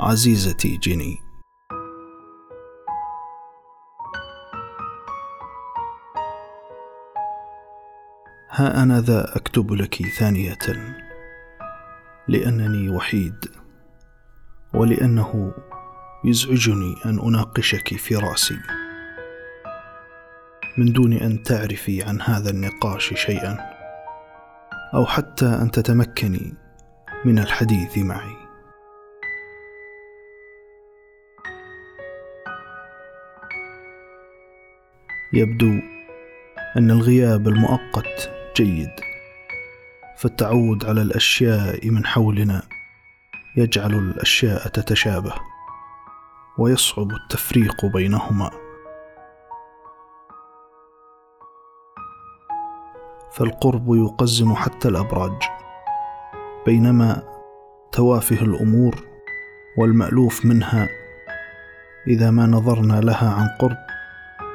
عزيزتي جيني. ها أنا ذا أكتب لك ثانية. لأنني وحيد ولأنه يزعجني أن أناقشك في رأسي. من دون أن تعرفي عن هذا النقاش شيئا أو حتى أن تتمكني من الحديث معي. يبدو أن الغياب المؤقت جيد فالتعود على الأشياء من حولنا يجعل الأشياء تتشابه ويصعب التفريق بينهما. فالقرب يقزم حتى الأبراج بينما توافه الأمور والمألوف منها إذا ما نظرنا لها عن قرب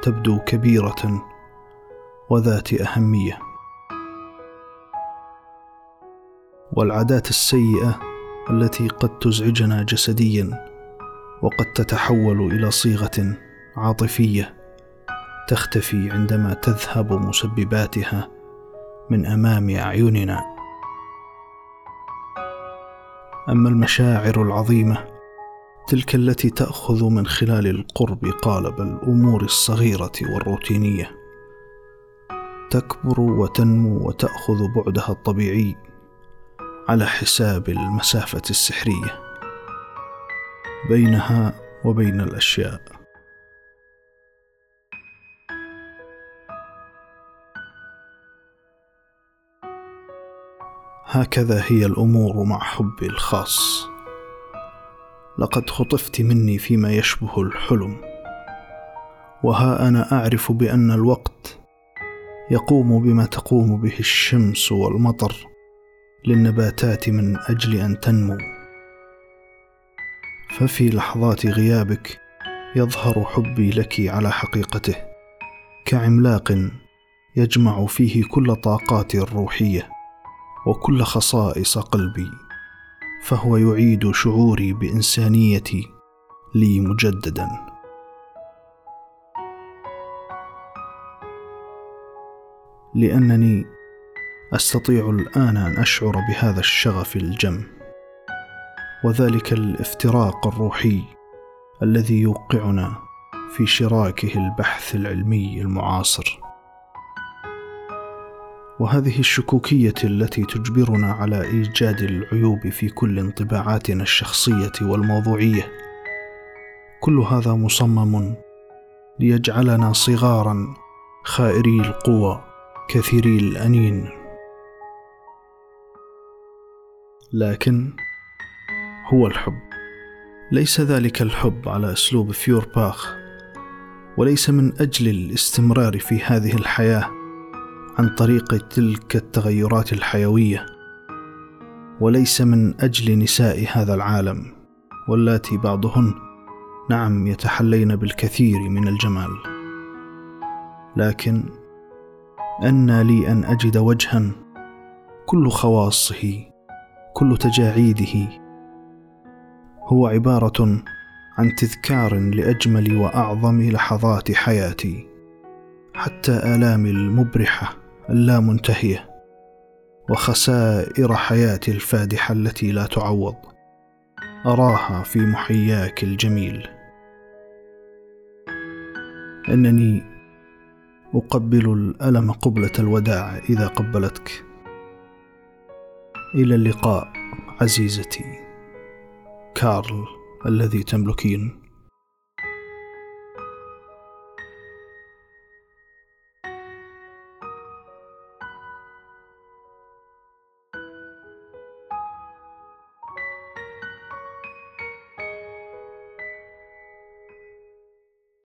تبدو كبيرة وذات أهمية. والعادات السيئة التي قد تزعجنا جسديا وقد تتحول إلى صيغة عاطفية تختفي عندما تذهب مسبباتها من أمام أعيننا. أما المشاعر العظيمة تلك التي تأخذ من خلال القرب قالب الأمور الصغيرة والروتينية. تكبر وتنمو وتأخذ بعدها الطبيعي على حساب المسافة السحرية بينها وبين الأشياء. هكذا هي الأمور مع حبي الخاص. لقد خطفت مني فيما يشبه الحلم. وها أنا أعرف بأن الوقت يقوم بما تقوم به الشمس والمطر للنباتات من أجل أن تنمو. ففي لحظات غيابك يظهر حبي لك على حقيقته كعملاق يجمع فيه كل طاقاتي الروحية وكل خصائص قلبي. فهو يعيد شعوري بإنسانيتي لي مجددا. لأنني أستطيع الآن أن أشعر بهذا الشغف الجم وذلك الافتراق الروحي الذي يوقعنا في شراكه البحث العلمي المعاصر. وهذه الشكوكية التي تجبرنا على إيجاد العيوب في كل انطباعاتنا الشخصية والموضوعية. كل هذا مصمم ليجعلنا صغارا خائري القوى كثيري الأنين. لكن هو الحب. ليس ذلك الحب على أسلوب فيورباخ وليس من أجل الاستمرار في هذه الحياة. عن طريق تلك التغيرات الحيوية وليس من أجل نساء هذا العالم واللاتي بعضهن نعم يتحلين بالكثير من الجمال. لكن أن لي أن أجد وجها كل خواصه كل تجاعيده هو عبارة عن تذكار لأجمل وأعظم لحظات حياتي حتى آلامي المبرحة. اللامنتهية وخسائر حياتي الفادحة التي لا تعوض. أراها في محياك الجميل. إنني أقبل الألم قبلة الوداع إذا قبلتك. إلى اللقاء عزيزتي كارل الذي تملكين.